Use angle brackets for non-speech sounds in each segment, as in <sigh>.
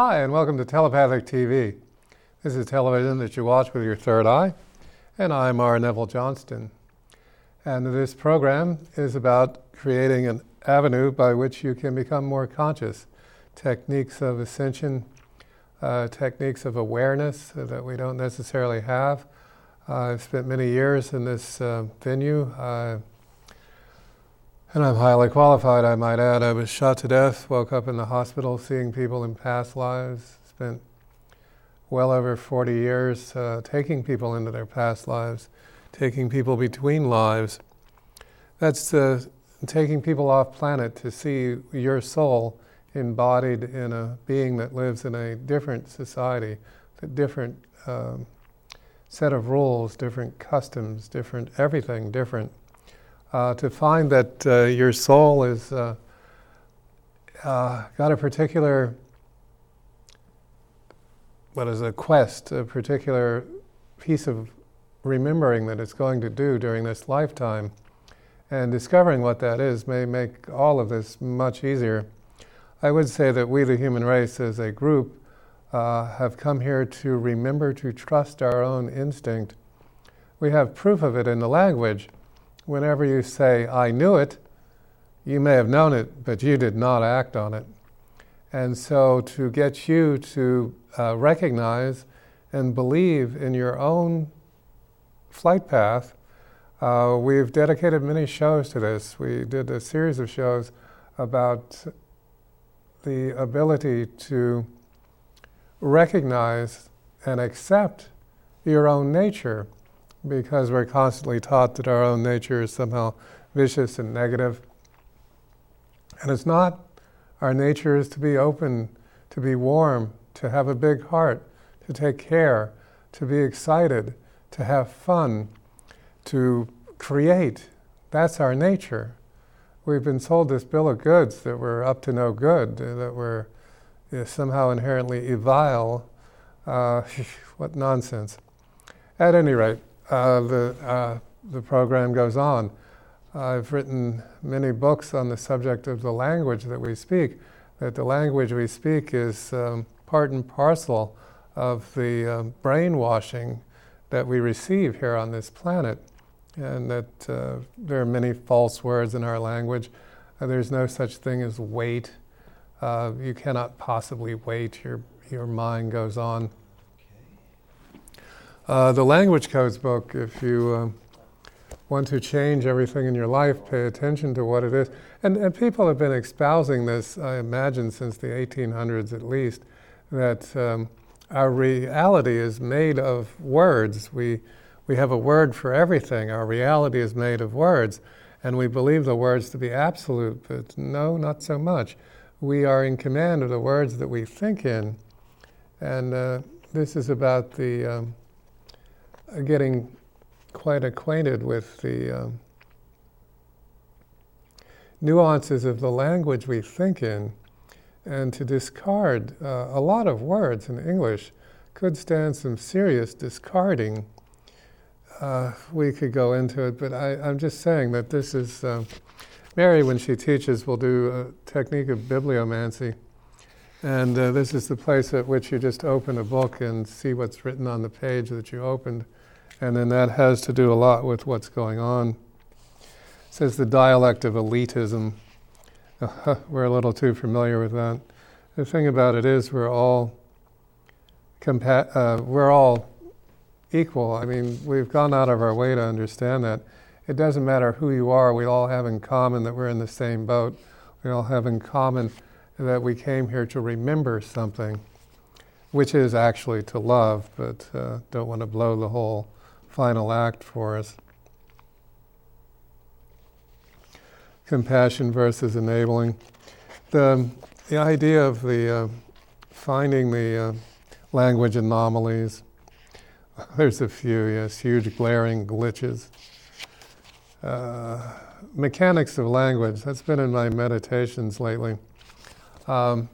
Hi, and welcome to Telepathic TV. This is television that you watch with your third eye, and I'm R. Neville Johnston. And this program is about creating an avenue by which you can become more conscious, techniques of ascension, uh, techniques of awareness that we don't necessarily have. Uh, I've spent many years in this uh, venue. And I'm highly qualified, I might add. I was shot to death, woke up in the hospital seeing people in past lives, spent well over 40 years uh, taking people into their past lives, taking people between lives. That's uh, taking people off planet to see your soul embodied in a being that lives in a different society, a different um, set of rules, different customs, different everything different uh, to find that uh, your soul is uh, uh, got a particular what is a quest, a particular piece of remembering that it's going to do during this lifetime, and discovering what that is may make all of this much easier. I would say that we, the human race, as a group, uh, have come here to remember to trust our own instinct. We have proof of it in the language whenever you say, I knew it, you may have known it, but you did not act on it. And so, to get you to uh, recognize and believe in your own flight path, uh, we've dedicated many shows to this. We did a series of shows about the ability to recognize and accept your own nature because we're constantly taught that our own nature is somehow vicious and negative. And it's not. Our nature is to be open, to be warm, to have a big heart, to take care, to be excited, to have fun, to create. That's our nature. We've been sold this bill of goods that we're up to no good, that we're somehow inherently evil. Uh, <laughs> what nonsense. At any rate, uh, the, uh, the program goes on. I've written many books on the subject of the language that we speak, that the language we speak is um, part and parcel of the um, brainwashing that we receive here on this planet, and that uh, there are many false words in our language. Uh, there's no such thing as wait. Uh, you cannot possibly wait. Your, your mind goes on. Uh, the Language Codes book, if you uh, want to change everything in your life, pay attention to what it is. And, and people have been espousing this, I imagine, since the 1800s at least, that um, our reality is made of words. We, we have a word for everything. Our reality is made of words. And we believe the words to be absolute, but no, not so much. We are in command of the words that we think in. And uh, this is about the. Um, getting quite acquainted with the um, nuances of the language we think in, and to discard uh, a lot of words in English could stand some serious discarding. Uh, we could go into it, but I, am just saying that this is. Uh, Mary, when she teaches, will do a technique of bibliomancy. And uh, this is the place at which you just open a book and see what's written on the page that you opened and then that has to do a lot with what's going on. It says the dialect of elitism. we're a little too familiar with that. The thing about it is, we're all compa- uh, we're all equal. I mean, we've gone out of our way to understand that. It doesn't matter who you are, we all have in common that we're in the same boat. We all have in common that we came here to remember something, which is actually to love, but uh, don't want to blow the whole final act for us. Compassion versus enabling. The, the idea of the uh, finding the uh, language anomalies. There's a few, yes, huge glaring glitches. Uh, mechanics of language, that's been in my meditations lately. Um,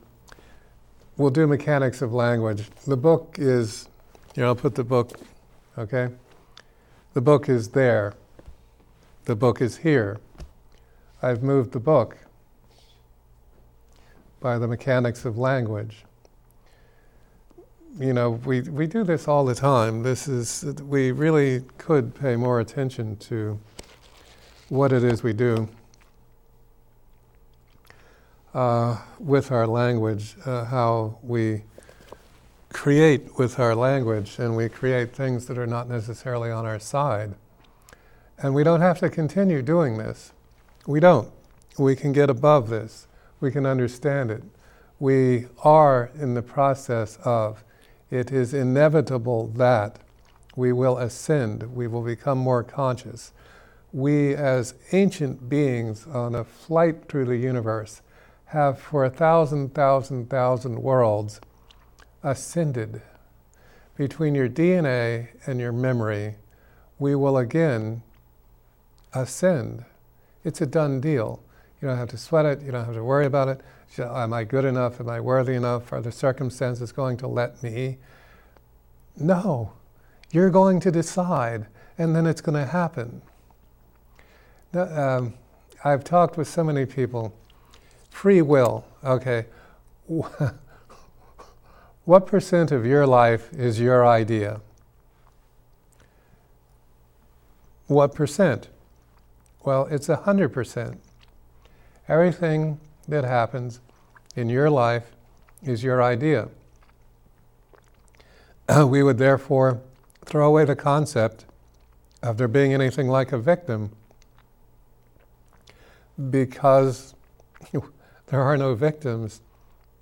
we'll do mechanics of language. The book is, here, I'll put the book, okay? The book is there. The book is here. I've moved the book by the mechanics of language. you know, we, we do this all the time. This is, we really could pay more attention to what it is we do uh, with our language, uh, how we create with our language, and we create things that are not necessarily on our side. And we don't have to continue doing this. We don't. We can get above this. We can understand it. We are in the process of it is inevitable that we will ascend, we will become more conscious. We, as ancient beings on a flight through the universe, have for a thousand, thousand, thousand worlds ascended. Between your DNA and your memory, we will again ascend. It's a done deal. You don't have to sweat it, you don't have to worry about it. Am I good enough? Am I worthy enough? Are the circumstances going to let me? No. You're going to decide, and then it's going to happen. Um, I've talked with so many people. Free will, okay. <laughs> what percent of your life is your idea? What percent? Well, it's a hundred percent. Everything that happens in your life is your idea. <clears throat> we would therefore throw away the concept of there being anything like a victim because <laughs> there are no victims.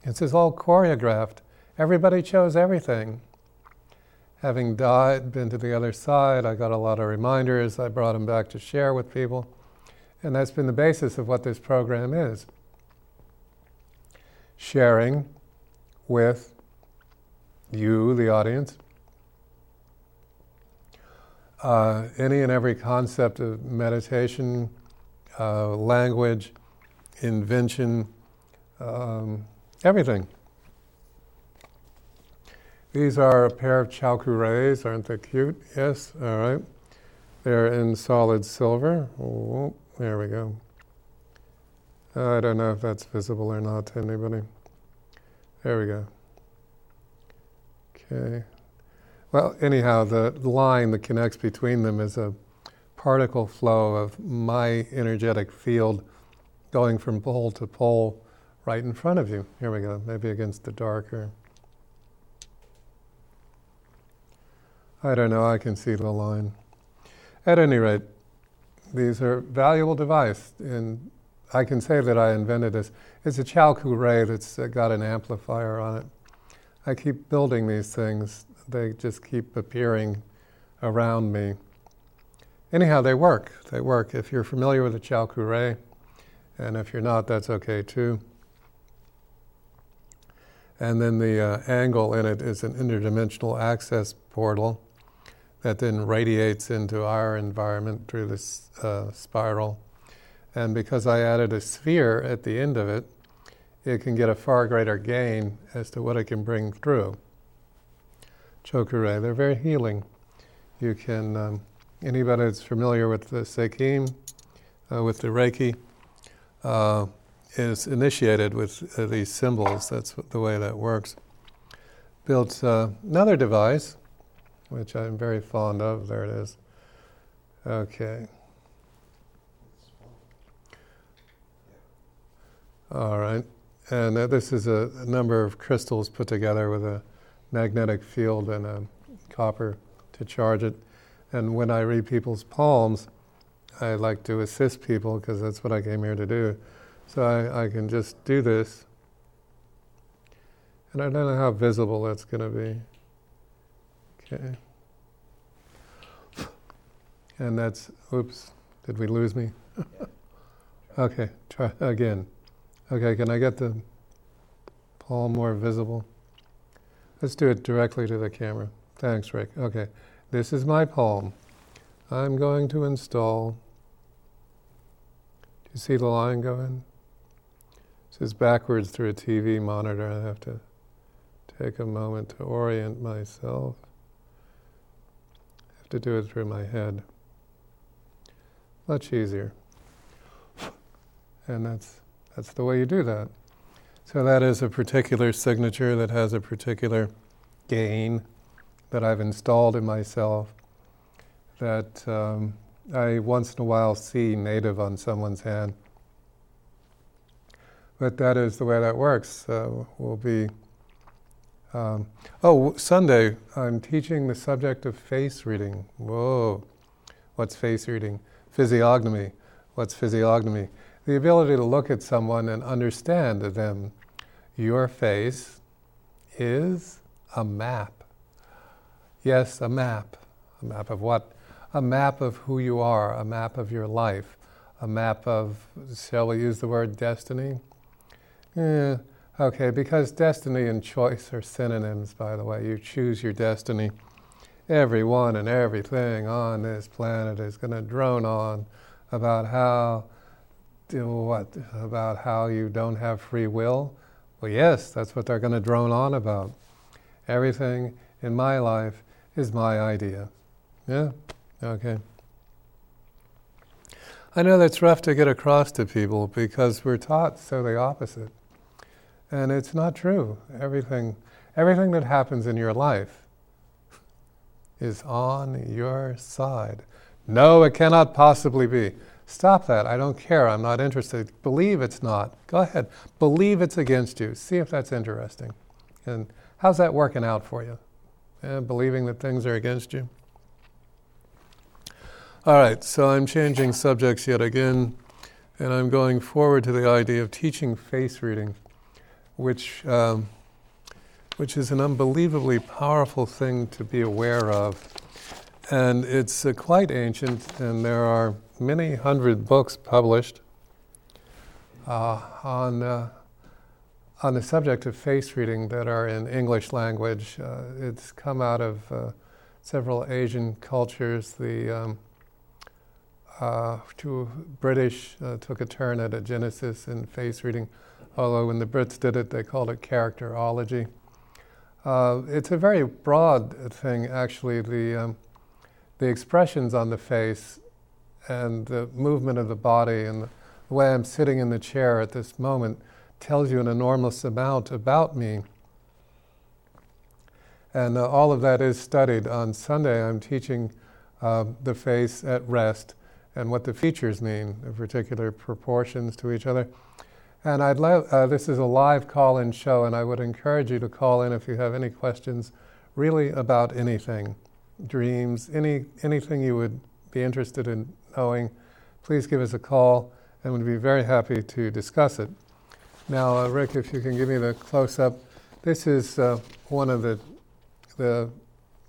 It's all choreographed. Everybody chose everything. Having died, been to the other side, I got a lot of reminders. I brought them back to share with people. And that's been the basis of what this program is sharing with you, the audience, uh, any and every concept of meditation, uh, language, invention, um, everything. These are a pair of Cho Ku Reis, aren't they cute? Yes, all right. They're in solid silver. Oh, there we go. I don't know if that's visible or not to anybody. There we go. Okay. Well, anyhow, the line that connects between them is a particle flow of my energetic field going from pole to pole right in front of you. Here we go, maybe against the darker. I don't know, I can see the line. At any rate, these are valuable device, and I can say that I invented this. It's a Cho Ku Rei that's uh, got an amplifier on it. I keep building these things. They just keep appearing around me. Anyhow, they work. They work. If you're familiar with the Cho Ku Rei, and if you're not, that's okay too. And then the uh, angle in it is an interdimensional access portal that then radiates into our environment through this uh, spiral. And because I added a sphere at the end of it, it can get a far greater gain as to what it can bring through. Cho Ku Rei, they're very healing. You can, um, anybody that's familiar with the Sekkim, uh, with the Reiki, uh, is initiated with uh, these symbols. That's the way that works. Built uh, another device which I'm very fond of. There it is. Okay. All right. And uh, this is a, a, number of crystals put together with a magnetic field and a copper to charge it. And when I read people's palms, I like to assist people because that's what I came here to do. So I, I can just do this. And I don't know how visible that's going to be. Okay. And that's, oops, did we lose me? <laughs> okay, try again. Okay, can I get the palm more visible? Let's do it directly to the camera. Thanks, Rick. Okay, this is my palm. I'm going to install. Do you see the line going? This is backwards through a TV monitor. I have to take a moment to orient myself to do it through my head. Much easier. And that's, that's the way you do that. So that is a particular signature that has a particular gain that I've installed in myself that um, I once in a while see native on someone's hand. But that is the way that works. So we'll be. Um, oh, Sunday, I'm teaching the subject of face reading. Whoa, what's face reading? Physiognomy. What's physiognomy? The ability to look at someone and understand them. Your face is a map. Yes, a map. A map of what? A map of who you are, a map of your life, a map of, shall we use the word destiny? Yeah, okay, because destiny and choice are synonyms, by the way. You choose your destiny. Everyone and everything on this planet is going to drone on about how, what, about how you don't have free will. Well, yes, that's what they're going to drone on about. Everything in my life is my idea. Yeah? Okay. I know that's rough to get across to people because we're taught so the opposite. And it's not true. Everything, everything that happens in your life is on your side. No, it cannot possibly be. Stop that. I don't care. I'm not interested. Believe it's not. Go ahead. Believe it's against you. See if that's interesting. And how's that working out for you? Yeah, believing that things are against you? All right, so I'm changing subjects yet again, and I'm going forward to the idea of teaching face reading which, um, which is an unbelievably powerful thing to be aware of. And it's uh, quite ancient, and there are many hundred books published uh, on, uh, on the subject of face reading that are in English language. Uh, it's come out of uh, several Asian cultures. The um, uh, two British took a turn at a genesis in face reading although when the Brits did it, they called it characterology. Uh, it's a very broad thing, actually. The, um, the expressions on the face and the movement of the body and the way I'm sitting in the chair at this moment tells you an enormous amount about me. And uh, all of that is studied. On Sunday, I'm teaching uh, the face at rest and what the features mean, the particular proportions to each other. And I'd love, uh, this is a live call in show, and I would encourage you to call in if you have any questions really about anything dreams, any, anything you would be interested in knowing. Please give us a call, and we'd be very happy to discuss it. Now, uh, Rick, if you can give me the close up. This is uh, one of the, the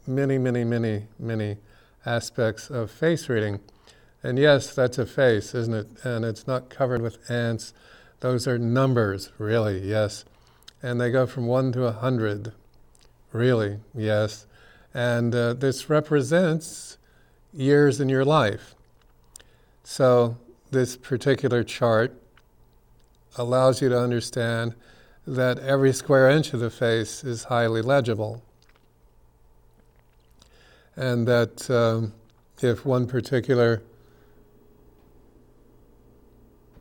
many, many, many, many aspects of face reading. And yes, that's a face, isn't it? And it's not covered with ants those are numbers, really, yes. And they go from 1 to a 100, really, yes. And uh, this represents years in your life. So, this particular chart allows you to understand that every square inch of the face is highly legible. And that um, if one particular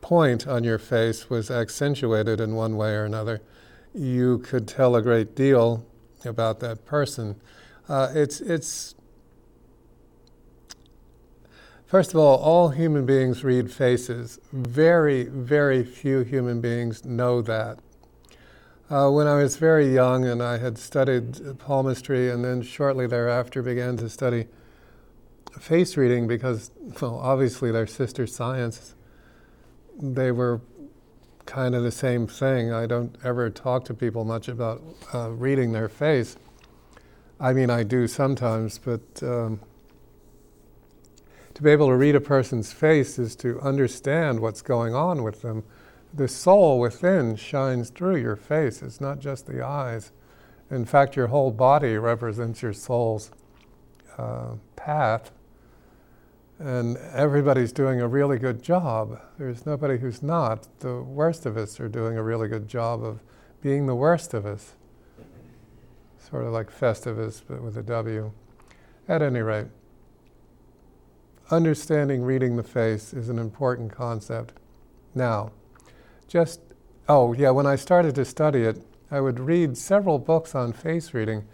point on your face was accentuated in one way or another, you could tell a great deal about that person. Uh, it's, it's, first of all, all human beings read faces. Very, very few human beings know that. Uh, when I was very young and I had studied palmistry and then shortly thereafter began to study face reading because, well, obviously they're sister science they were kind of the same thing. I don't ever talk to people much about uh, reading their face. I mean, I do sometimes, but um, to be able to read a person's face is to understand what's going on with them. The soul within shines through your face, it's not just the eyes. In fact, your whole body represents your soul's uh, path and everybody's doing a really good job. There's nobody who's not. The worst of us are doing a really good job of being the worst of us. Sort of like Festivus, but with a W. At any rate, understanding reading the face is an important concept. Now, just, oh yeah, when I started to study it, I would read several books on face reading,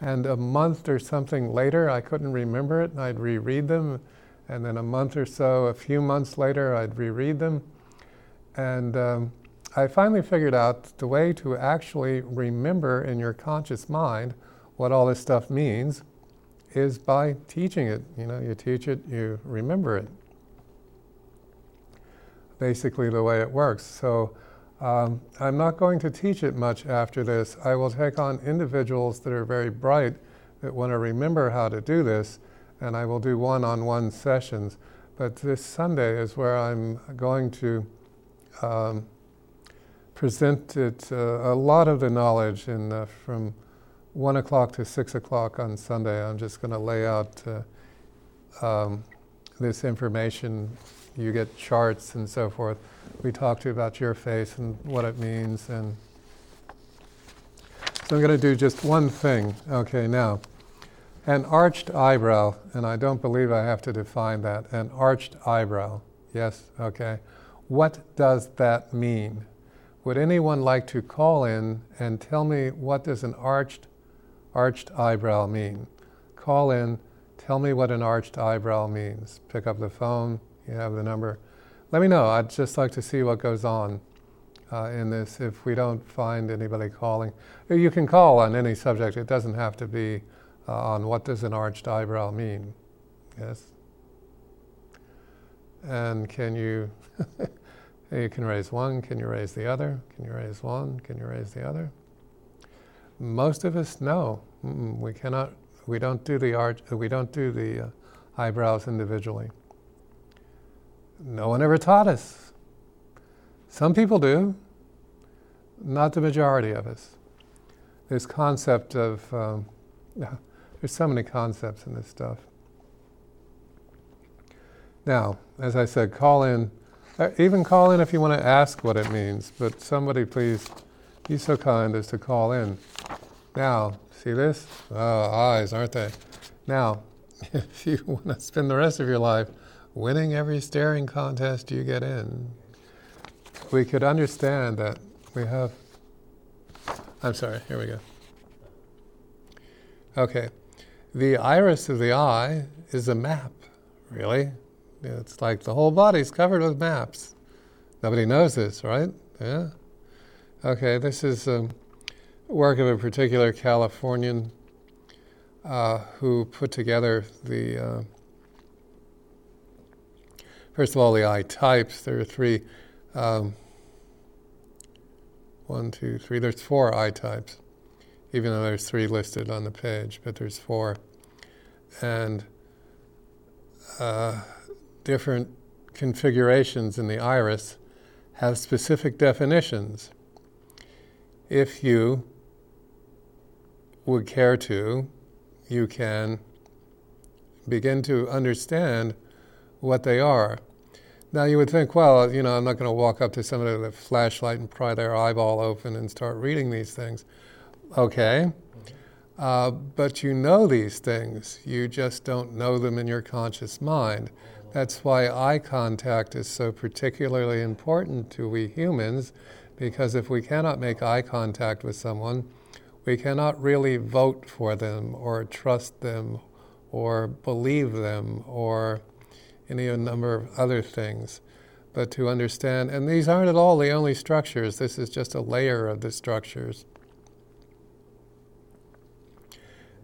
And a month or something later, I couldn't remember it, and I'd reread them. And then a month or so, a few months later, I'd reread them. And um, I finally figured out the way to actually remember in your conscious mind what all this stuff means is by teaching it. You know, you teach it, you remember it. Basically, the way it works. So, um, I'm not going to teach it much after this. I will take on individuals that are very bright that want to remember how to do this, and I will do one on one sessions. But this Sunday is where I'm going to um, present it, uh, a lot of the knowledge in, from 1 o'clock to 6 o'clock on Sunday. I'm just going to lay out uh, um, this information. You get charts and so forth we talked to you about your face and what it means. And so I'm going to do just one thing. Okay, now, an arched eyebrow, and I don't believe I have to define that. An arched eyebrow. Yes, okay. What does that mean? Would anyone like to call in and tell me what does an arched arched eyebrow mean? Call in, tell me what an arched eyebrow means. Pick up the phone, you have the number let me know. I'd just like to see what goes on uh, in this if we don't find anybody calling. You can call on any subject, it doesn't have to be uh, on what does an arched eyebrow mean. Yes? And can you, <laughs> you can raise one, can you raise the other? Can you raise one, can you raise the other? Most of us know. we cannot, we don't do the arch, we don't do the uh, eyebrows individually. No one ever taught us. Some people do, not the majority of us. This concept of, um, <laughs> there's so many concepts in this stuff. Now, as I said, call in, uh, even call in if you want to ask what it means, but somebody please be so kind as to call in. Now, see this? Oh, eyes, aren't they? Now, <laughs> if you <laughs> want to spend the rest of your life winning every staring contest you get in, we could understand that we have. I'm sorry, here we go. Okay. The iris of the eye is a map, really. It's like the whole body's covered with maps. Nobody knows this, right? Yeah. Okay, this is a work of a particular Californian uh, who put together the uh, First of all, the eye types. There are three. Um, one, two, three. There's four eye types, even though there's three listed on the page, but there's four. And uh, different configurations in the iris have specific definitions. If you would care to, you can begin to understand what they are. Now you would think, well, you know, I'm not going to walk up to somebody with a flashlight and pry their eyeball open and start reading these things. Okay. Uh, but you know these things, you just don't know them in your conscious mind. That's why eye contact is so particularly important to we humans, because if we cannot make eye contact with someone, we cannot really vote for them or trust them or believe them or any number of other things. But to understand, and these aren't at all the only structures, this is just a layer of the structures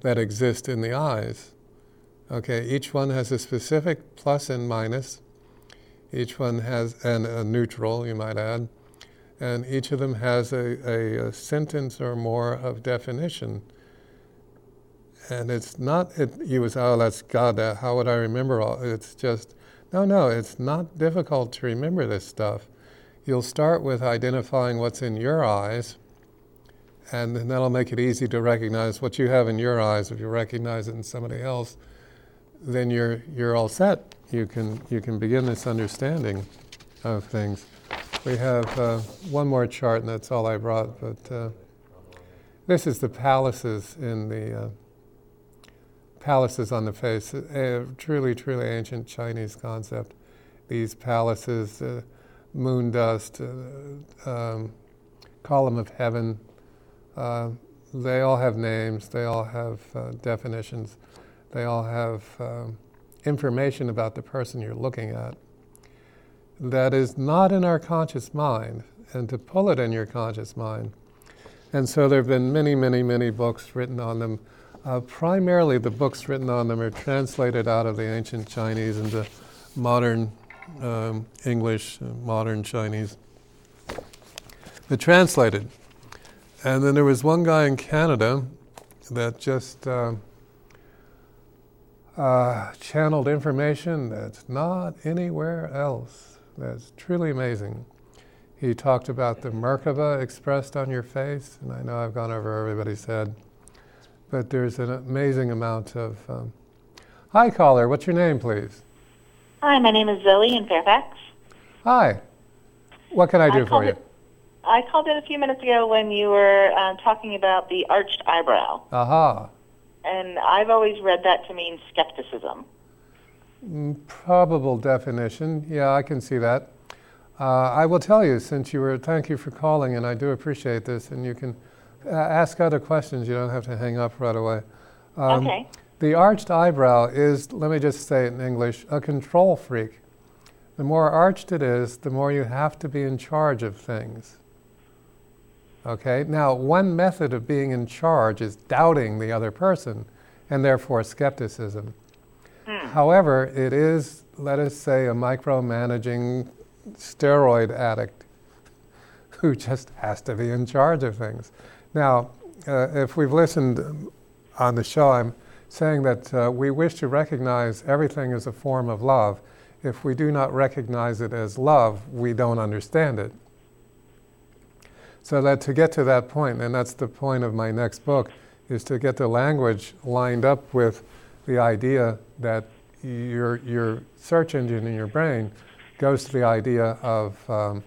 that exist in the eyes. Okay, each one has a specific plus and minus. Each one has, and a neutral, you might add. And each of them has a, a, a sentence or more of definition and it's not it, you was oh that's God how would I remember all it's just no no it's not difficult to remember this stuff you'll start with identifying what's in your eyes and that'll make it easy to recognize what you have in your eyes if you recognize it in somebody else then you're you're all set you can you can begin this understanding of things we have uh, one more chart and that's all I brought but uh, this is the palaces in the uh, palaces on the face. A truly, truly ancient Chinese concept. These palaces, uh, moon dust, uh, um, column of heaven. Uh, they all have names, they all have uh, definitions, they all have um, information about the person you're looking at that is not in our conscious mind, and to pull it in your conscious mind. And so there have been many, many, many books written on them. Uh, primarily, the books written on them are translated out of the ancient Chinese into modern um, English, uh, modern Chinese. They're translated. And then there was one guy in Canada that just uh, uh, channeled information that's not anywhere else. That's truly amazing. He talked about the Merkaba expressed on your face, and I know I've gone over everybody's head, but there's an amazing amount of. Um, Hi, caller. What's your name, please? Hi, my name is Zoe in Fairfax. Hi. What can I do I for you? It, I called in a few minutes ago when you were uh, talking about the arched eyebrow. Aha. And I've always read that to mean skepticism. Mm, probable definition. Yeah, I can see that. Uh, I will tell you, since you were, thank you for calling, and I do appreciate this, and you can uh, ask other questions. You don't have to hang up right away. Um, okay. The arched eyebrow is, let me just say it in English, a control freak. The more arched it is, the more you have to be in charge of things. Okay? Now, one method of being in charge is doubting the other person and therefore skepticism. Hmm. However, it is, let us say, a micromanaging steroid addict <laughs> who just has to be in charge of things. Now, uh, if we've listened on the show, I'm saying that uh, we wish to recognize everything as a form of love. If we do not recognize it as love, we don't understand it. So that to get to that point, and that's the point of my next book, is to get the language lined up with the idea that your your search engine in your brain goes to the idea of um,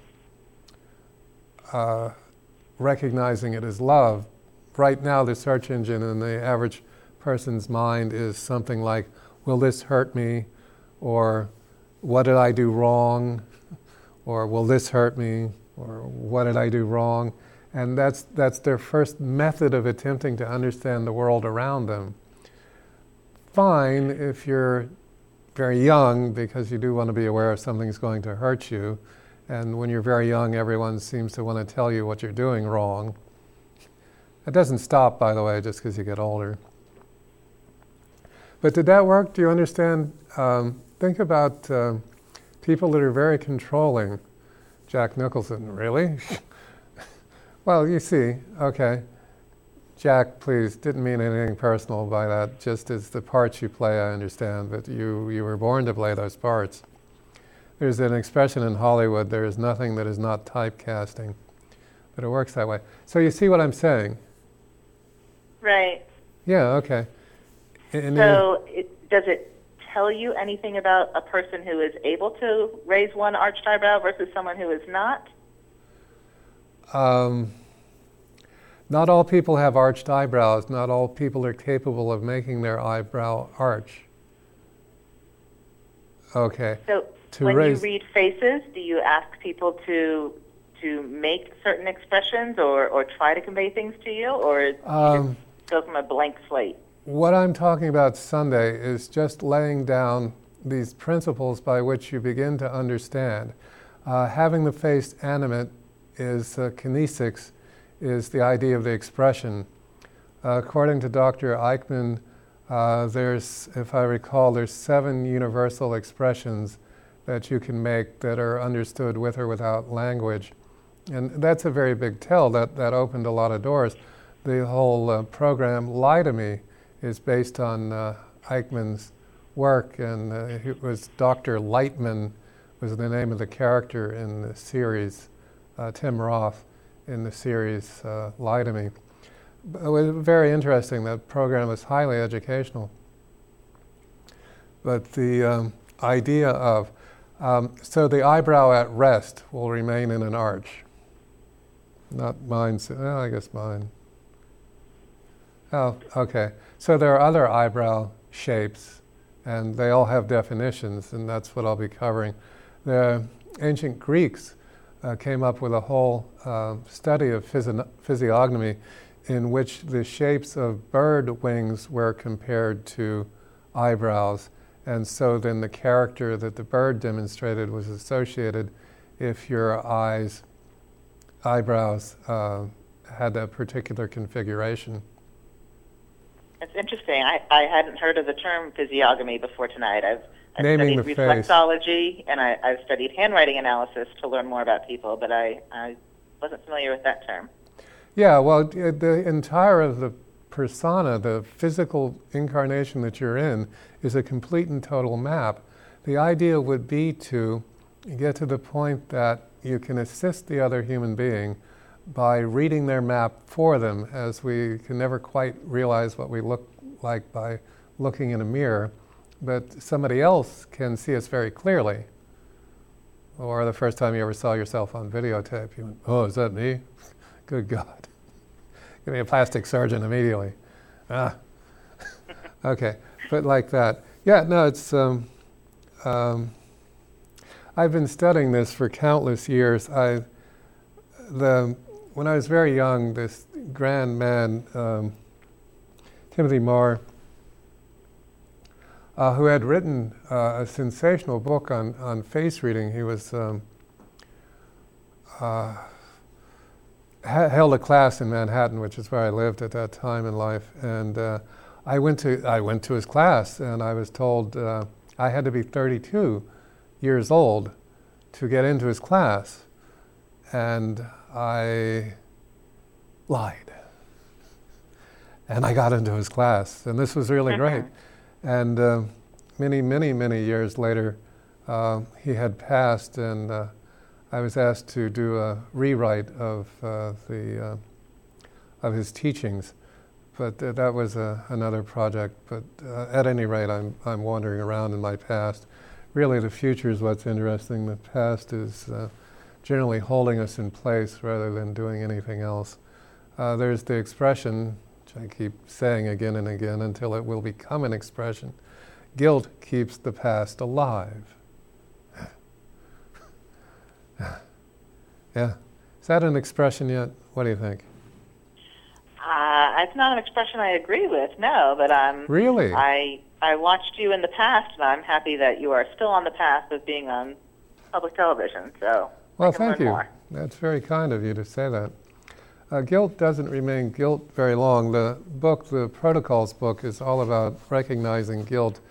uh, recognizing it as love. Right now, the search engine in the average person's mind is something like, "Will this hurt me?" or "What did I do wrong?" or "Will this hurt me?" Or what did I do wrong? And that's, that's their first method of attempting to understand the world around them. Fine if you're very young because you do want to be aware if something's going to hurt you. And when you're very young, everyone seems to want to tell you what you're doing wrong. It doesn't stop, by the way, just because you get older. But did that work? Do you understand? Um, think about uh, people that are very controlling. Jack Nicholson, really? <laughs> well, you see, okay. Jack, please, didn't mean anything personal by that, just as the parts you play, I understand, but you, you were born to play those parts. There's an expression in Hollywood there is nothing that is not typecasting, but it works that way. So you see what I'm saying? Right. Yeah, okay. And so, it, does it tell you anything about a person who is able to raise one arched eyebrow versus someone who is not? Um, not all people have arched eyebrows. Not all people are capable of making their eyebrow arch. Okay. So to when raise... you read faces, do you ask people to to make certain expressions or, or try to convey things to you, or um, go from a blank slate? What I'm talking about Sunday is just laying down these principles by which you begin to understand. Uh, having the face animate is uh, kinesics, is the idea of the expression. Uh, according to Dr. Ekman, uh, there's, if I recall, there's seven universal expressions that you can make that are understood with or without language. And that's a very big tell. That, that opened a lot of doors. The whole uh, program, Lie to Me, is based on uh, Ekman's work, and uh, it was Dr. Lightman was the name of the character in the series, uh, Tim Roth in the series uh, Lie to Me. It was very interesting. That program was highly educational. But the um, idea of um, so the eyebrow at rest will remain in an arch. Not mine. Well, I guess mine. Oh, okay. So there are other eyebrow shapes, and they all have definitions, and that's what I'll be covering. The ancient Greeks uh, came up with a whole uh, study of physi- physiognomy in which the shapes of bird wings were compared to eyebrows. And so then the character that the bird demonstrated was associated if your eyes, eyebrows uh, had a particular configuration. It's interesting. I, I hadn't heard of the term physiognomy before tonight. I've, I've Naming studied reflexology and I, I've studied handwriting analysis to learn more about people, but I, I wasn't familiar with that term. Yeah, well, uh, the entire of the persona, the physical incarnation that you're in, is a complete and total map. The idea would be to get to the point that you can assist the other human being by reading their map for them, as we can never quite realize what we look like by looking in a mirror, but somebody else can see us very clearly. Or the first time you ever saw yourself on videotape, you went, Oh, is that me? <laughs> Good God. <laughs> Give me a plastic surgeon immediately. Ah. <laughs> okay, but like that. Yeah, no, it's. Um, um, I've been studying this for countless years. I, the when I was very young, this grand man, um, Timothy Mar, uh, who had written uh, a sensational book on, on face reading, he was um, uh, ha- held a class in Manhattan, which is where I lived at that time in life, and uh, I went to I went to his class, and I was told uh, I had to be 32 years old to get into his class, and I lied. And I got into his class, and this was really great. <laughs> And uh, many, many, many years later, uh, he had passed, and uh, I was asked to do a rewrite of uh, the uh, of his teachings. But that was another project. But uh, at any rate, I'm I'm wandering around in my past. Really, the future is what's interesting. The past is generally holding us in place rather than doing anything else. Uh, there's the expression, which I keep saying again and again until it will become an expression guilt keeps the past alive. <laughs> yeah. Is that an expression yet? What do you think? Uh, it's not an expression I agree with, no, but I'm. Really? I, I watched you in the past, and I'm happy that you are still on the path of being on public television, so. Well, thank you. More. That's very kind of you to say that. Uh, guilt doesn't remain guilt very long. The book, the Protocols book, is all about recognizing guilt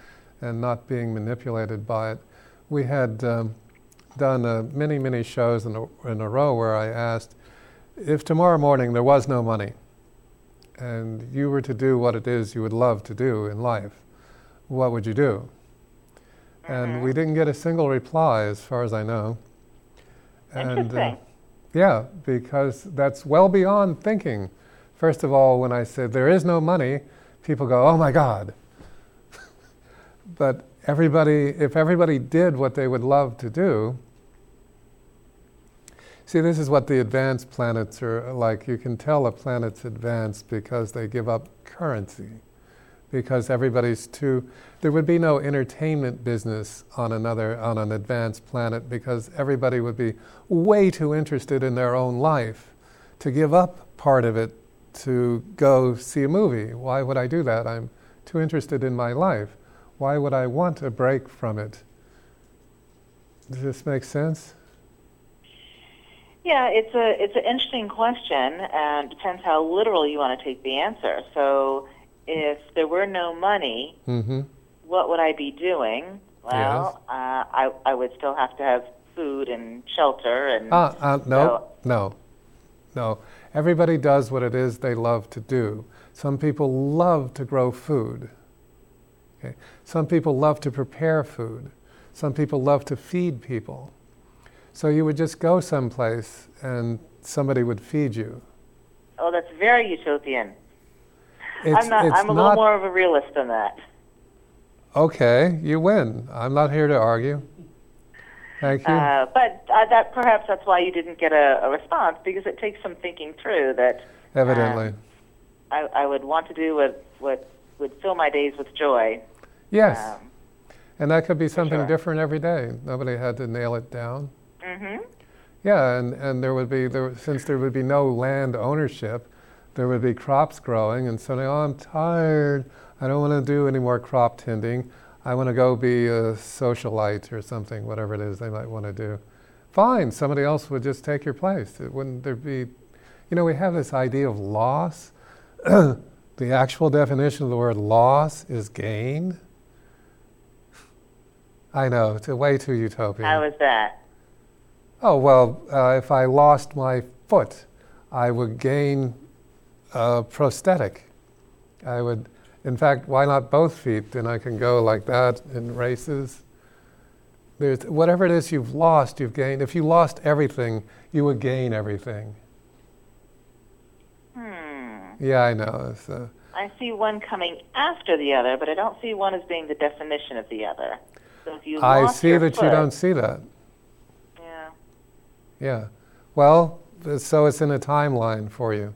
and not being manipulated by it. We had um, done uh, many, many shows in a, in a row where I asked if tomorrow morning there was no money and you were to do what it is you would love to do in life, what would you do? And mm-hmm. we didn't get a single reply, as far as I know. And, uh, yeah, because that's well beyond thinking. First of all, when I said there is no money, people go, oh my God. <laughs> but everybody, if everybody did what they would love to do, see, this is what the advanced planets are like. You can tell a planet's advanced because they give up currency because everybody's too there would be no entertainment business on another on an advanced planet because everybody would be way too interested in their own life to give up part of it to go see a movie. Why would i do that? I'm too interested in my life. Why would i want a break from it? Does this make sense? Yeah, it's a it's an interesting question, and depends how literal you want to take the answer. So, if there were no money, mm-hmm. what would I be doing? Well, yes. uh, I I would still have to have food and shelter and. Uh, uh, no, so no, no. Everybody does what it is they love to do. Some people love to grow food. Okay. Some people love to prepare food. Some people love to feed people. So you would just go someplace and somebody would feed you. Oh, that's very utopian. It's, I'm not. I'm a not, little more of a realist than that. Okay, you win. I'm not here to argue. Thank you. Uh, but uh, that perhaps that's why you didn't get a, a, response because it takes some thinking through. That evidently, um, I, I, would want to do what what would fill my days with joy. Yes, um, and that could be something sure. different every day. Nobody had to nail it down. Mm-hmm. Yeah, and, and there would be there since there would be no land ownership, there would be crops growing, and suddenly, oh, I'm tired. I don't want to do any more crop tending. I want to go be a socialite or something, whatever it is they might want to do. Fine, somebody else would just take your place. It wouldn't there be, you know, we have this idea of loss. <clears throat> the actual definition of the word loss is gain. I know, it's way too utopian. How is that? Oh, well, uh, if I lost my foot, I would gain a prosthetic. I would, in fact, why not both feet? Then I can go like that in races. There's, whatever it is you've lost, you've gained. If you lost everything, you would gain everything. Hmm. Yeah, I know. Uh, I see one coming after the other, but I don't see one as being the definition of the other. So if you I see that foot, you don't see that. Yeah. Yeah. Well, so it's in a timeline for you.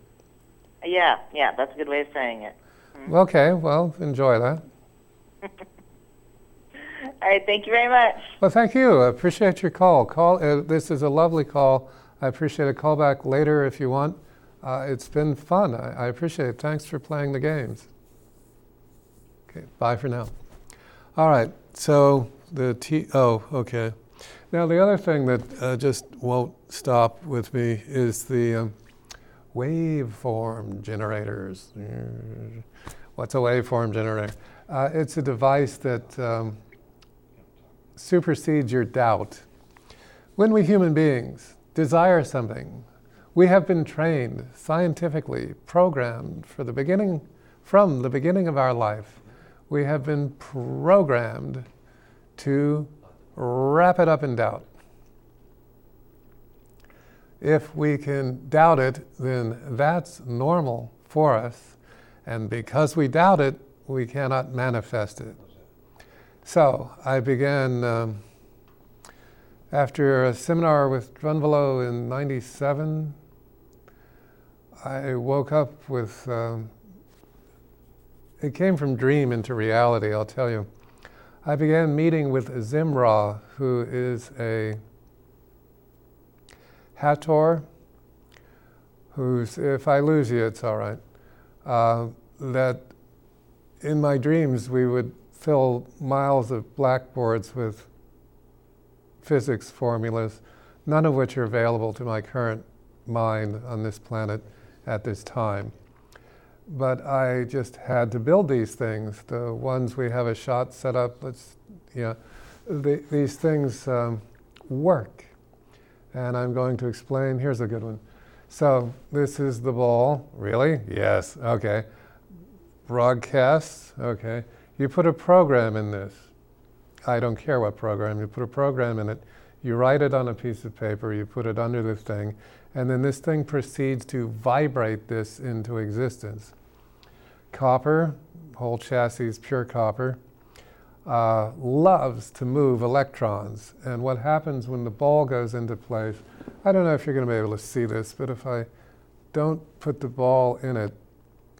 Yeah, yeah, that's a good way of saying it. Okay, well, enjoy that. <laughs> All right, thank you very much. Well, thank you. I appreciate your call. Call. Uh, this is a lovely call. I appreciate a call back later if you want. Uh, it's been fun. I, I, appreciate it. Thanks for playing the games. Okay, bye for now. All right, so the T. Oh, okay. Now, the other thing that uh, just won't stop with me is the um, waveform generators. What's a waveform generator? Uh, it's a device that um, supersedes your doubt. When we human beings desire something, we have been trained scientifically, programmed for the beginning, from the beginning of our life. We have been programmed to wrap it up in doubt. If we can doubt it, then that's normal for us. And because we doubt it, we cannot manifest it. So I began, um, after a seminar with Drunvalo in 97, I woke up with, um, it came from dream into reality, I'll tell you. I began meeting with Zimra, who is a Hathor, who's, if I lose you, it's all right. Uh, that in my dreams we would fill miles of blackboards with physics formulas, none of which are available to my current mind on this planet at this time. But I just had to build these things. The ones we have a shot set up, let's, you know, the, these things um, work. And I'm going to explain. Here's a good one. So, this is the ball. Really? Yes. Okay. Broadcasts. Okay. You put a program in this. I don't care what program. You put a program in it. You write it on a piece of paper. You put it under this thing. And then this thing proceeds to vibrate this into existence. Copper, whole chassis is pure copper uh, loves to move electrons. And what happens when the ball goes into place, I don't know if you're going to be able to see this, but if I don't put the ball in it,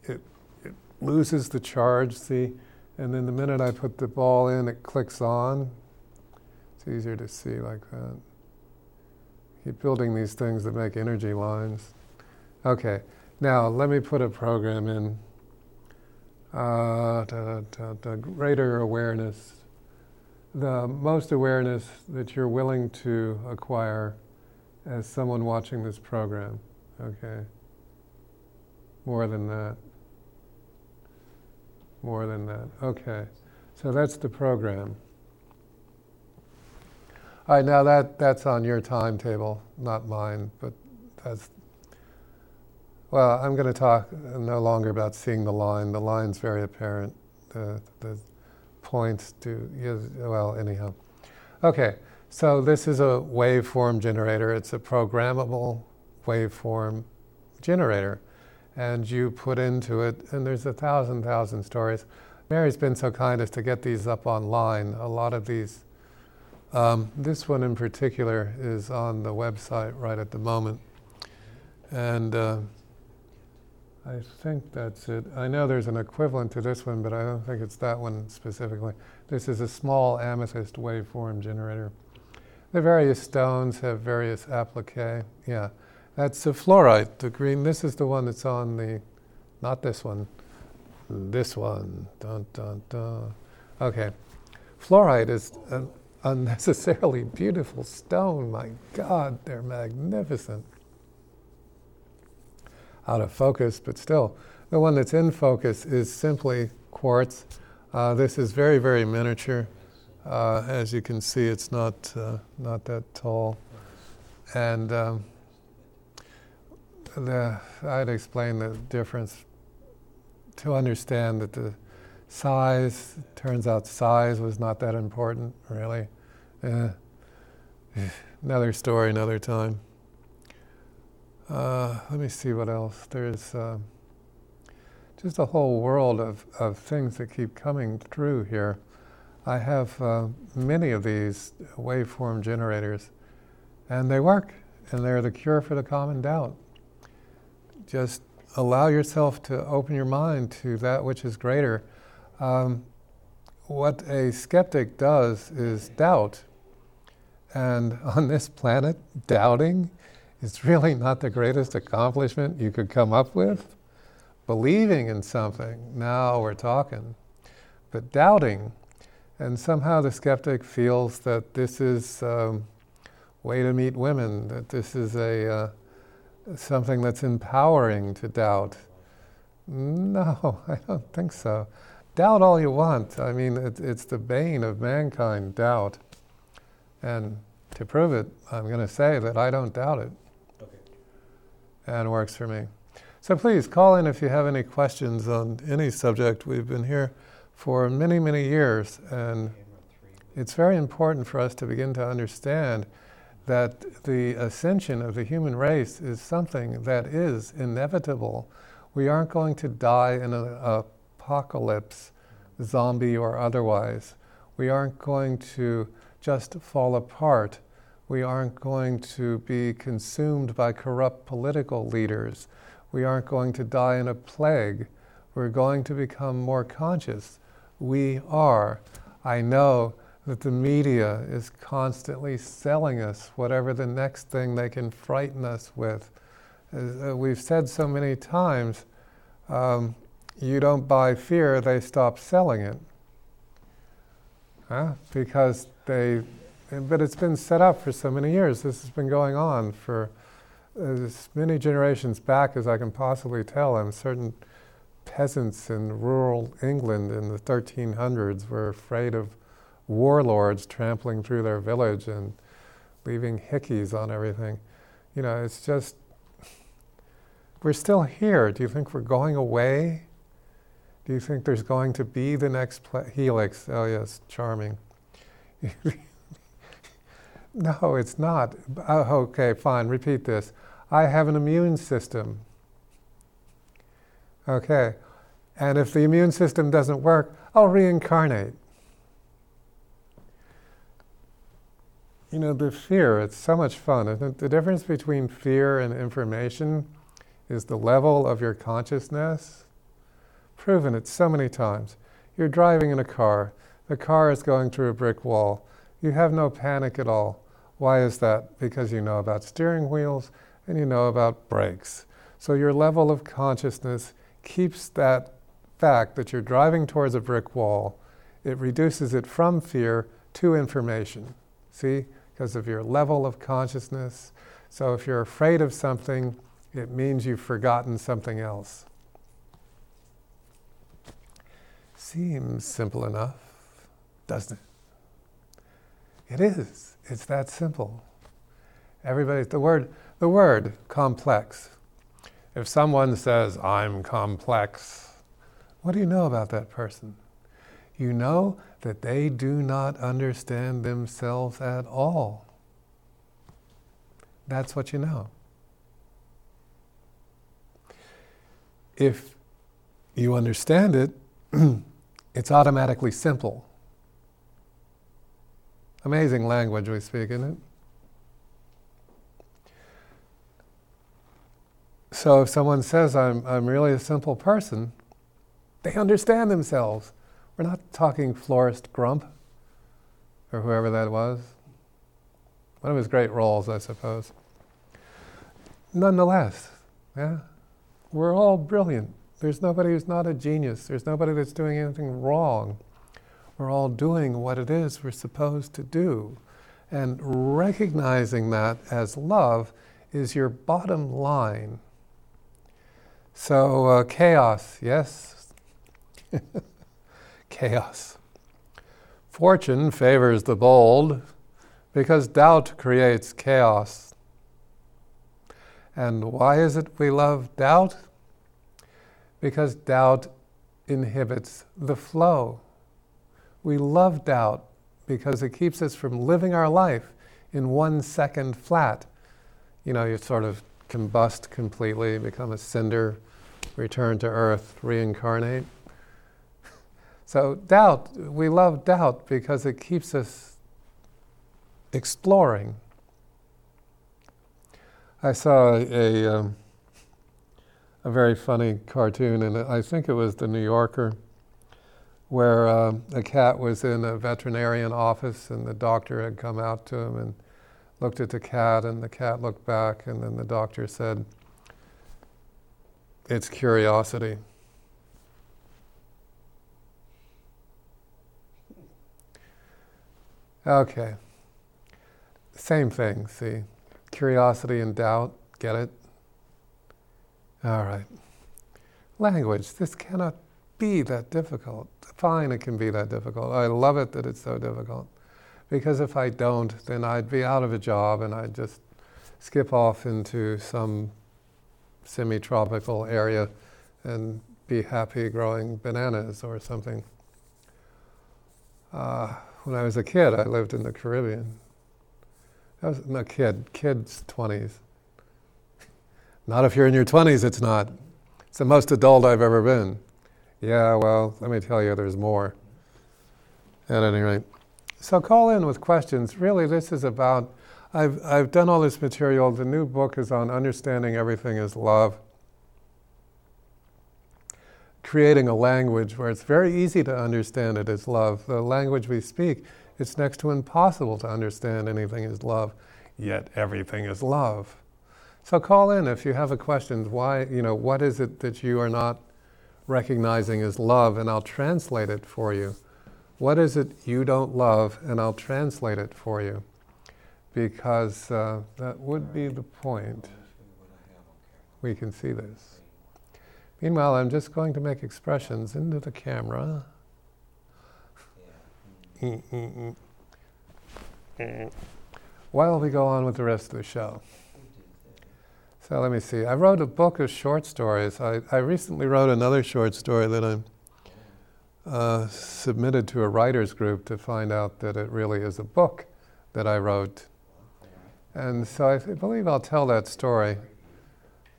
it, it loses the charge, see? And then the minute I put the ball in, it clicks on. It's easier to see like that. Keep building these things that make energy lines. Okay, now let me put a program in uh, greater awareness, the most awareness that you're willing to acquire as someone watching this program. Okay. More than that. More than that. Okay. So that's the program. All right, now that, that's on your timetable, not mine, but that's well, I'm going to talk no longer about seeing the line. The line's very apparent. The, the points to, well, anyhow. Okay, so this is a waveform generator. It's a programmable waveform generator. And you put into it, and there's a thousand, thousand stories. Mary's been so kind as to get these up online. A lot of these, um, this one in particular, is on the website right at the moment. And uh, I think that's it. I know there's an equivalent to this one, but I don't think it's that one specifically. This is a small amethyst waveform generator. The various stones have various applique. Yeah, that's the fluorite, the green. This is the one that's on the not this one, this one. Dun, dun, dun. Okay. Fluorite is an <laughs> unnecessarily beautiful stone. My God, they're magnificent. Out of focus, but still. The one that's in focus is simply quartz. Uh, this is very, very miniature. Uh, as you can see, it's not, uh, not that tall. And um, the, I'd explain the difference to understand that the size, turns out size was not that important, really. Uh, <sighs> another story, another time. Uh, let me see what else. There's uh, just a whole world of, of things that keep coming through here. I have uh, many of these waveform generators, and they work, and they're the cure for the common doubt. Just allow yourself to open your mind to that which is greater. Um, what a skeptic does is doubt. And <laughs> on this planet, doubting is really not the greatest accomplishment you could come up with. Believing in something, now we're talking. But doubting, and somehow the skeptic feels that this is a way to meet women, that this is a uh, something that's empowering to doubt. No, <laughs> I don't think so. Doubt all you want. I mean, it, it's the bane of mankind, doubt. And to prove it, I'm going to say that I don't doubt it. And works for me. So please call in if you have any questions on any subject. We've been here for many, many years, and it's very important for us to begin to understand that the ascension of the human race is something that is inevitable. We aren't going to die in an apocalypse, zombie or otherwise. We aren't going to just fall apart. We aren't going to be consumed by corrupt political leaders. We aren't going to die in a plague. We're going to become more conscious. We are. I know that the media is constantly selling us whatever the next thing they can frighten us with. As, uh, we've said so many times, um, you don't buy fear, they stop selling it. Huh? Because they, but it's been set up for so many years. This has been going on for uh, as many generations back as I can possibly tell. I'm certain peasants in rural England in the 1300s were afraid of warlords trampling through their village and leaving hickeys on everything. You know, it's just, we're still here. Do you think we're going away? Do you think there's going to be the next helix? Oh, yes, charming. <laughs> no, it's not. Oh, okay, fine, repeat this. I have an immune system. Okay, and if the immune system doesn't work, I'll reincarnate. you know, the fear, it's so much fun. The difference between fear and information is the level of your consciousness. Proven it so many times. You're driving in a car, the car is going through a brick wall. You have no panic at all. Why is that? Because you know about steering wheels and you know about brakes. So your level of consciousness keeps that fact that you're driving towards a brick wall, it reduces it from fear to information. See? because of your level of consciousness. So if you're afraid of something, it means you've forgotten something else. Seems simple enough, doesn't it? It is. It's that simple. Everybody, the word, the word complex. If someone says, I'm complex, what do you know about that person? You know that they do not understand themselves at all. That's what you know. If you understand it, <clears throat> it's automatically simple. Amazing language we speak, isn't it? So if someone says, I'm, I'm really a simple person, they understand themselves. We're not talking Forrest Gump or whoever that was. One of his great roles, I suppose. Nonetheless, yeah, we're all brilliant. There's nobody who's not a genius. There's nobody that's doing anything wrong. We're all doing what it is we're supposed to do. And recognizing that as love is your bottom line. So, uh, chaos, yes? <laughs> chaos. Fortune favors the bold because doubt creates chaos. And why is it we love doubt? Because doubt inhibits the flow. We love doubt because it keeps us from living our life in one second flat. You know, you sort of combust completely, become a cinder, return to earth, reincarnate. So, doubt, we love doubt because it keeps us exploring. I saw a, um, a very funny cartoon, and I think it was the New Yorker, where uh, a cat was in a veterinarian office, and the doctor had come out to him and looked at the cat, and the cat looked back, and then the doctor said, It's curiosity. Okay. Same thing, see. Curiosity and doubt, get it? All right. Language, this cannot be that difficult. Fine, it can be that difficult. I love it that it's so difficult. Because if I don't, then I'd be out of a job and I'd just skip off into some semi tropical area and be happy growing bananas or something. Uh, when I was a kid, I lived in the Caribbean. I was a kid, kids 20s. <laughs> Not if you're in your 20s, it's not. It's the most adult I've ever been. Yeah, well, let me tell you, there's more. At any rate. So call in with questions. Really, this is about. I've, I've done all this material. The new book is on understanding everything is love creating a language where it's very easy to understand it as love. The language we speak, it's next to impossible to understand anything as love, yet everything is love. So call in if you have a question. Why, you know, what is it that you are not recognizing as love? And I'll translate it for you. What is it you don't love? And I'll translate it for you. Because uh, that would be the point. We can see this. Meanwhile, I'm just going to make expressions into the camera. <laughs> While we go on with the rest of the show. So let me see. I wrote a book of short stories. I, I recently wrote another short story that I uh, submitted to a writers group to find out that it really is a book that I wrote. And so I believe I'll tell that story.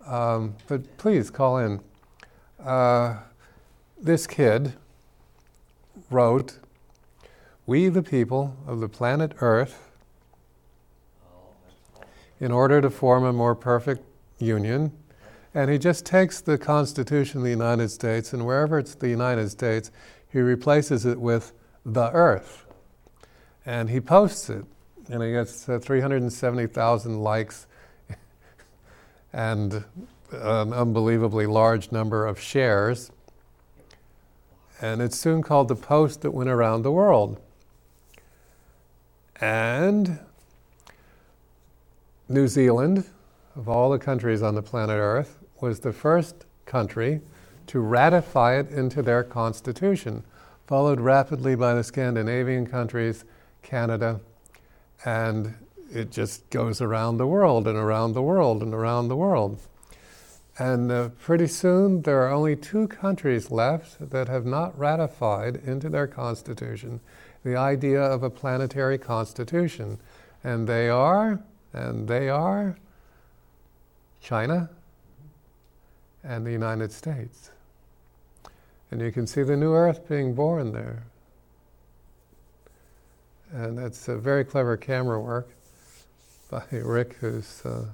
Um, but please call in uh, this kid wrote, We, the people of the planet Earth, in order to form a more perfect union, and he just takes the Constitution of the United States, and wherever it's the United States, he replaces it with the Earth. And he posts it, and he gets uh, 370,000 likes <laughs> and an unbelievably large number of shares. And it's soon called the post that went around the world. And New Zealand, of all the countries on the planet Earth, was the first country to ratify it into their constitution, followed rapidly by the Scandinavian countries, Canada, and it just goes around the world and around the world and around the world. And uh, pretty soon, there are only two countries left that have not ratified into their constitution the idea of a planetary constitution. And they are, and they are China and the United States. And you can see the new Earth being born there. And that's a very clever camera work by <laughs> Rick, who's. Uh,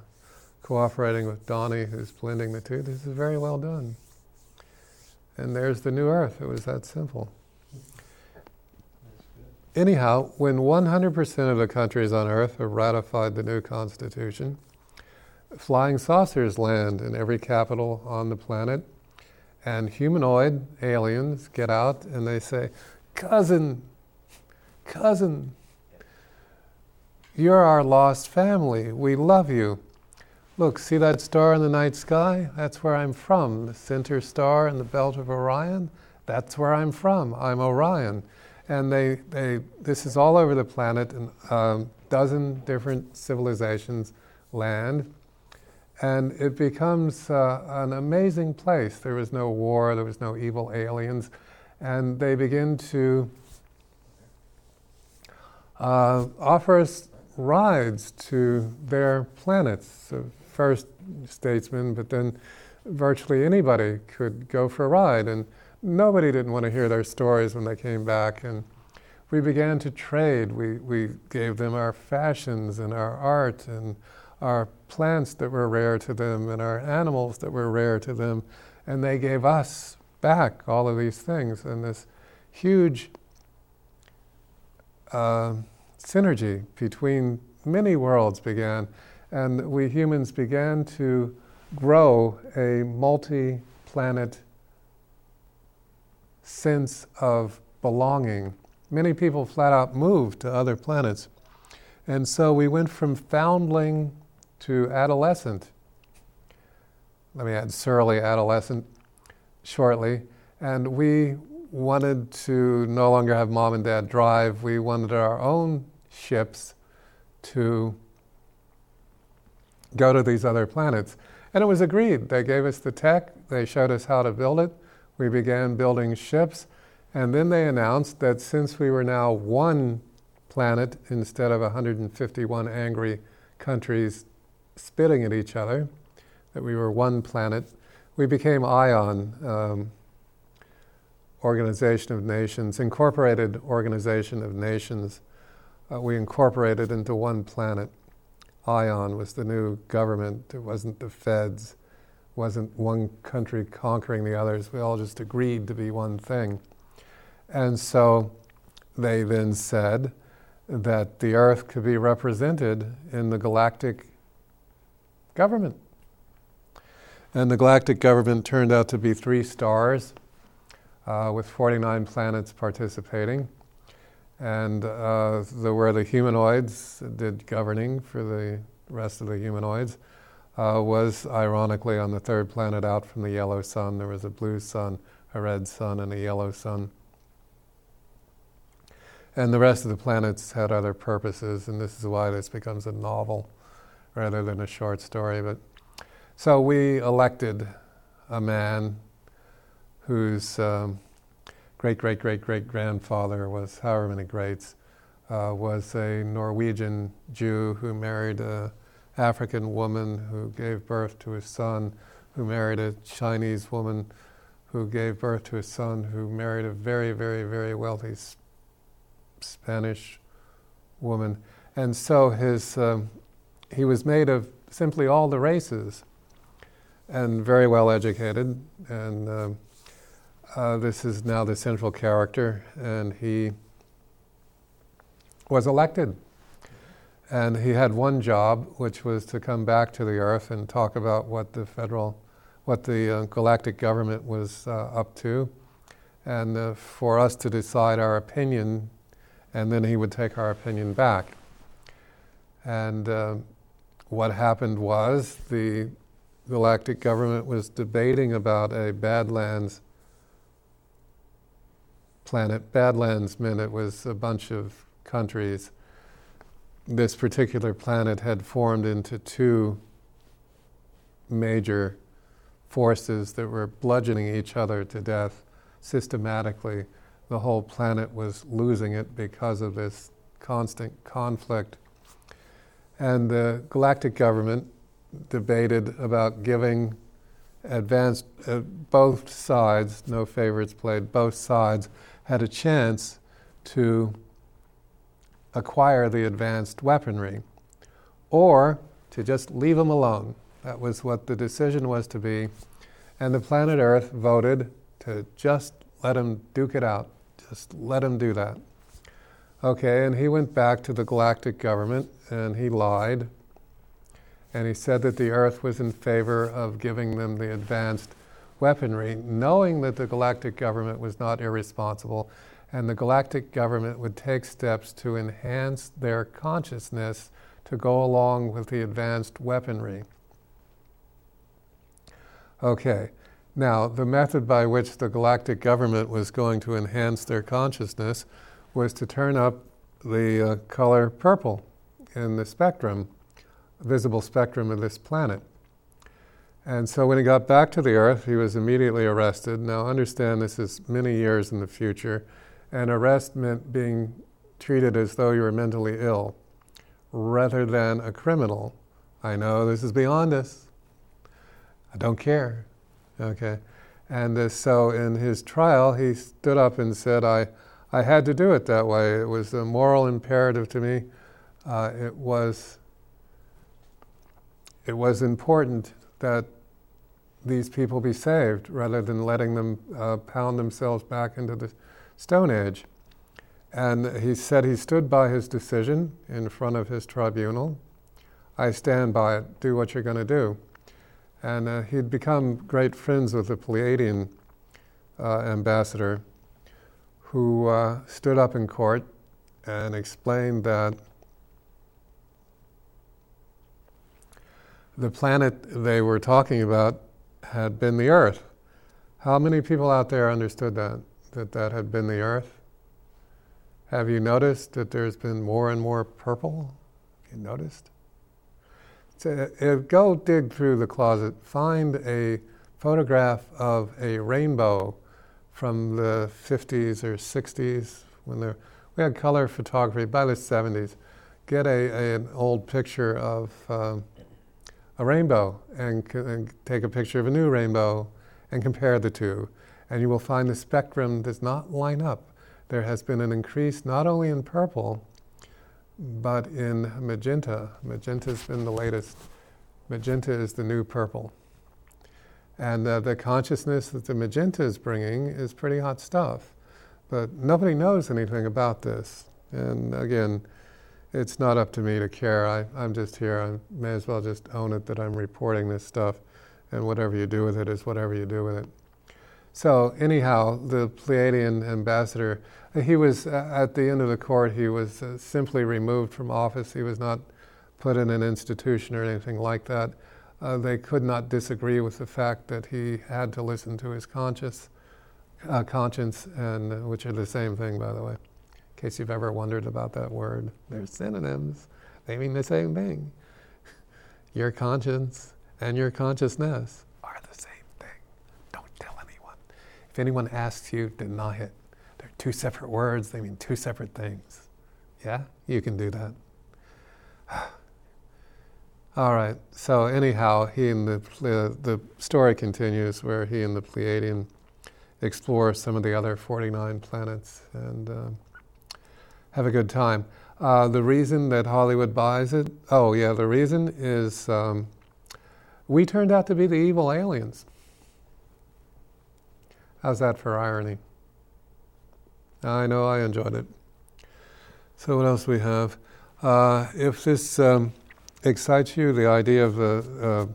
cooperating with Donnie, who's blending the two. This is very well done. And there's the new earth. It was that simple. Anyhow, when 100% of the countries on earth have ratified the new constitution, flying saucers land in every capital on the planet, and humanoid aliens get out and they say, Cousin, cousin, you're our lost family. We love you. Look, see that star in the night sky? That's where I'm from. The center star in the belt of Orion? That's where I'm from. I'm Orion. And they, they, this is all over the planet, and a um, dozen different civilizations land. And it becomes uh, an amazing place. There was no war, there was no evil aliens. And they begin to uh, offer us rides to their planets. So first statesmen, but then virtually anybody could go for a ride. And nobody didn't want to hear their stories when they came back. And we began to trade. We, we gave them our fashions and our art and our plants that were rare to them and our animals that were rare to them. And they gave us back all of these things. And this huge uh, synergy between many worlds began. And we humans began to grow a multi planet sense of belonging. Many people flat out moved to other planets. And so we went from foundling to adolescent. Let me add surly adolescent shortly. And we wanted to no longer have mom and dad drive. We wanted our own ships to go to these other planets. And it was agreed. They gave us the tech, they showed us how to build it. We began building ships. And then they announced that since we were now one planet instead of 151 angry countries spitting at each other, that we were one planet, we became ION, um, Organization of Nations, Incorporated Organization of Nations. Uh, we incorporated into one planet. ION was the new government. It wasn't the feds. It wasn't one country conquering the others. We all just agreed to be one thing. And so they then said that the Earth could be represented in the galactic government. And the galactic government turned out to be three stars uh, with 49 planets participating. And uh, the, where the humanoids did governing for the rest of the humanoids uh, was ironically on the third planet out from the yellow sun. There was a blue sun, a red sun, and a yellow sun. And the rest of the planets had other purposes, and this is why this becomes a novel rather than a short story. But so we elected a man whose um, great great great great grandfather was however many greats uh, was a Norwegian Jew who married a African woman who gave birth to a son, who married a Chinese woman who gave birth to a son who married a very very very wealthy Spanish woman, and so his um, he was made of simply all the races, and very well educated and. Uh, uh, this is now the central character, and he was elected. And he had one job, which was to come back to the Earth and talk about what the federal, what the uh, galactic government was uh, up to, and uh, for us to decide our opinion, and then he would take our opinion back. And uh, what happened was the galactic government was debating about a Badlands planet. Badlands meant it was a bunch of countries. This particular planet had formed into two major forces that were bludgeoning each other to death systematically. The whole planet was losing it because of this constant conflict. And the galactic government debated about giving advanced, uh, both sides, no favorites played, both sides had a chance to acquire the advanced weaponry or to just leave them alone. That was what the decision was to be. And the planet Earth voted to just let them duke it out, just let them do that. Okay, and he went back to the galactic government and he lied. And he said that the Earth was in favor of giving them the advanced weaponry, knowing that the galactic government was not irresponsible, and the galactic government would take steps to enhance their consciousness to go along with the advanced weaponry. Okay, now the method by which the galactic government was going to enhance their consciousness was to turn up the uh, color purple in the spectrum, visible spectrum of this planet. And so when he got back to the Earth, he was immediately arrested. Now, understand this is many years in the future, and arrest meant being treated as though you were mentally ill rather than a criminal. I know this is beyond us. I don't care. Okay. And uh, so in his trial, he stood up and said, I, I had to do it that way. It was a moral imperative to me. Uh, it was it was important that these people be saved rather than letting them uh, pound themselves back into the Stone Age. And he said he stood by his decision in front of his tribunal. I stand by it, do what you're going to do. And uh, he'd become great friends with the Pleiadian uh, ambassador who uh, stood up in court and explained that the planet they were talking about had been the Earth. How many people out there understood that, that that had been the Earth? Have you noticed that there's been more and more purple? Have you noticed? So, uh, go dig through the closet, find a photograph of a rainbow from the 50s or 60s when there, we had color photography by the 70s. Get a, a an old picture of um, a rainbow and, and take a picture of a new rainbow and compare the two. And you will find the spectrum does not line up. There has been an increase not only in purple, but in magenta. Magenta has been the latest. Magenta is the new purple. And uh, the consciousness that the magenta is bringing is pretty hot stuff. But nobody knows anything about this. And again, it's not up to me to care. I, I'm just here. I may as well just own it that I'm reporting this stuff, and whatever you do with it is whatever you do with it. So, anyhow, the Pleiadian ambassador, he was uh, at the end of the court, he was uh, simply removed from office. He was not put in an institution or anything like that. Uh, they could not disagree with the fact that he had to listen to his conscience, uh, conscience, and uh, which are the same thing, by the way In case you've ever wondered about that word. They're synonyms, they mean the same thing. <laughs> Your conscience and your consciousness are the same thing. Don't tell anyone. If anyone asks you, deny it. They're two separate words, they mean two separate things. Yeah? You can do that. <sighs> All right. So anyhow, he and the uh, the story continues where he and the Pleiadian explore some of the other 49 planets and. Uh, have a good time. Uh, the reason that Hollywood buys it, oh yeah, the reason is um, we turned out to be the evil aliens. How's that for irony? I know I enjoyed it. So what else we have? Uh, if this um, excites you, the idea of uh,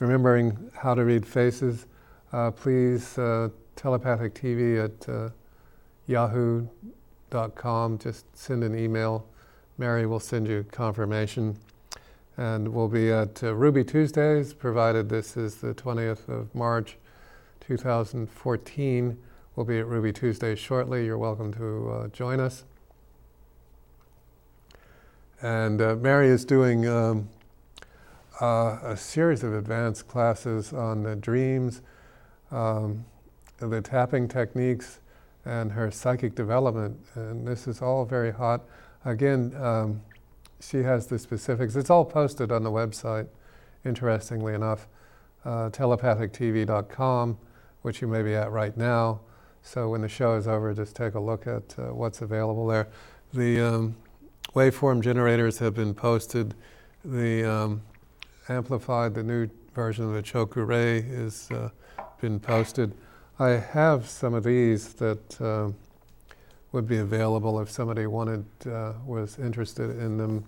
remembering how to read faces, uh, please uh, telepathic TV at uh, Yahoo. Just send an email. Mary will send you confirmation. And we'll be at uh, Ruby Tuesdays, provided this is the 20th of March 2014. We'll be at Ruby Tuesdays shortly. You're welcome to uh, join us. And uh, Mary is doing um, uh, a series of advanced classes on the dreams, um, the tapping techniques, and her psychic development. And this is all very hot. Again, um, she has the specifics. It's all posted on the website, interestingly enough, uh, telepathictv.com, which you may be at right now. So when the show is over, just take a look at uh, what's available there. The um, waveform generators have been posted. The um, amplified, the new version of the Cho Ku Rei has uh, been posted. I have some of these that uh, would be available if somebody wanted, uh, was interested in them.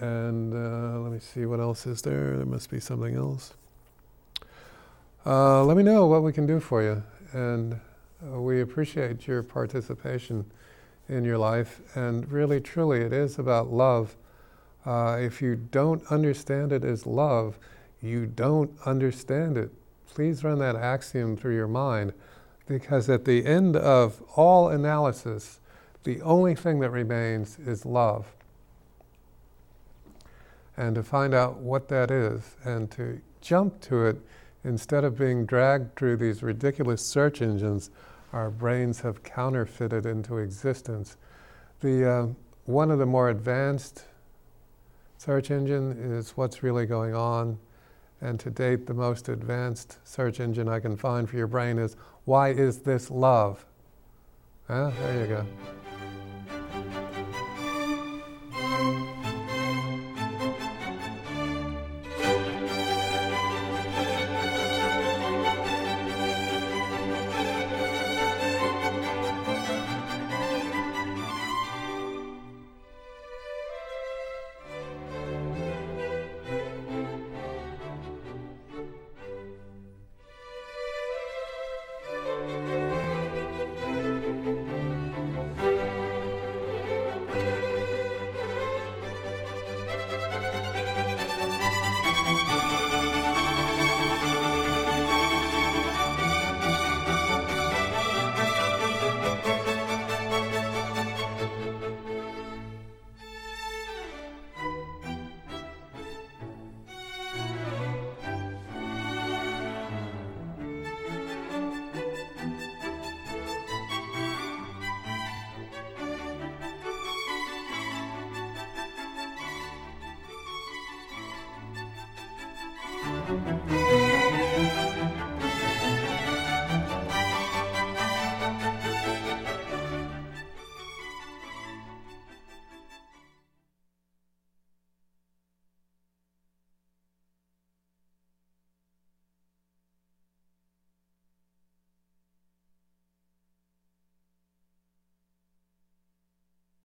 And uh, let me see what else is there. There must be something else. uh, let me know what we can do for you. And uh, we appreciate your participation in your life. And really, truly, it is about love. Uh, if you don't understand it as love, you don't understand it. Please run that axiom through your mind because at the end of all analysis, the only thing that remains is love. And to find out what that is and to jump to it instead of being dragged through these ridiculous search engines our brains have counterfeited into existence. The, uh, one of the more advanced search engine is what's really going on. And to date, the most advanced search engine I can find for your brain is why is this love? Ah, there you go.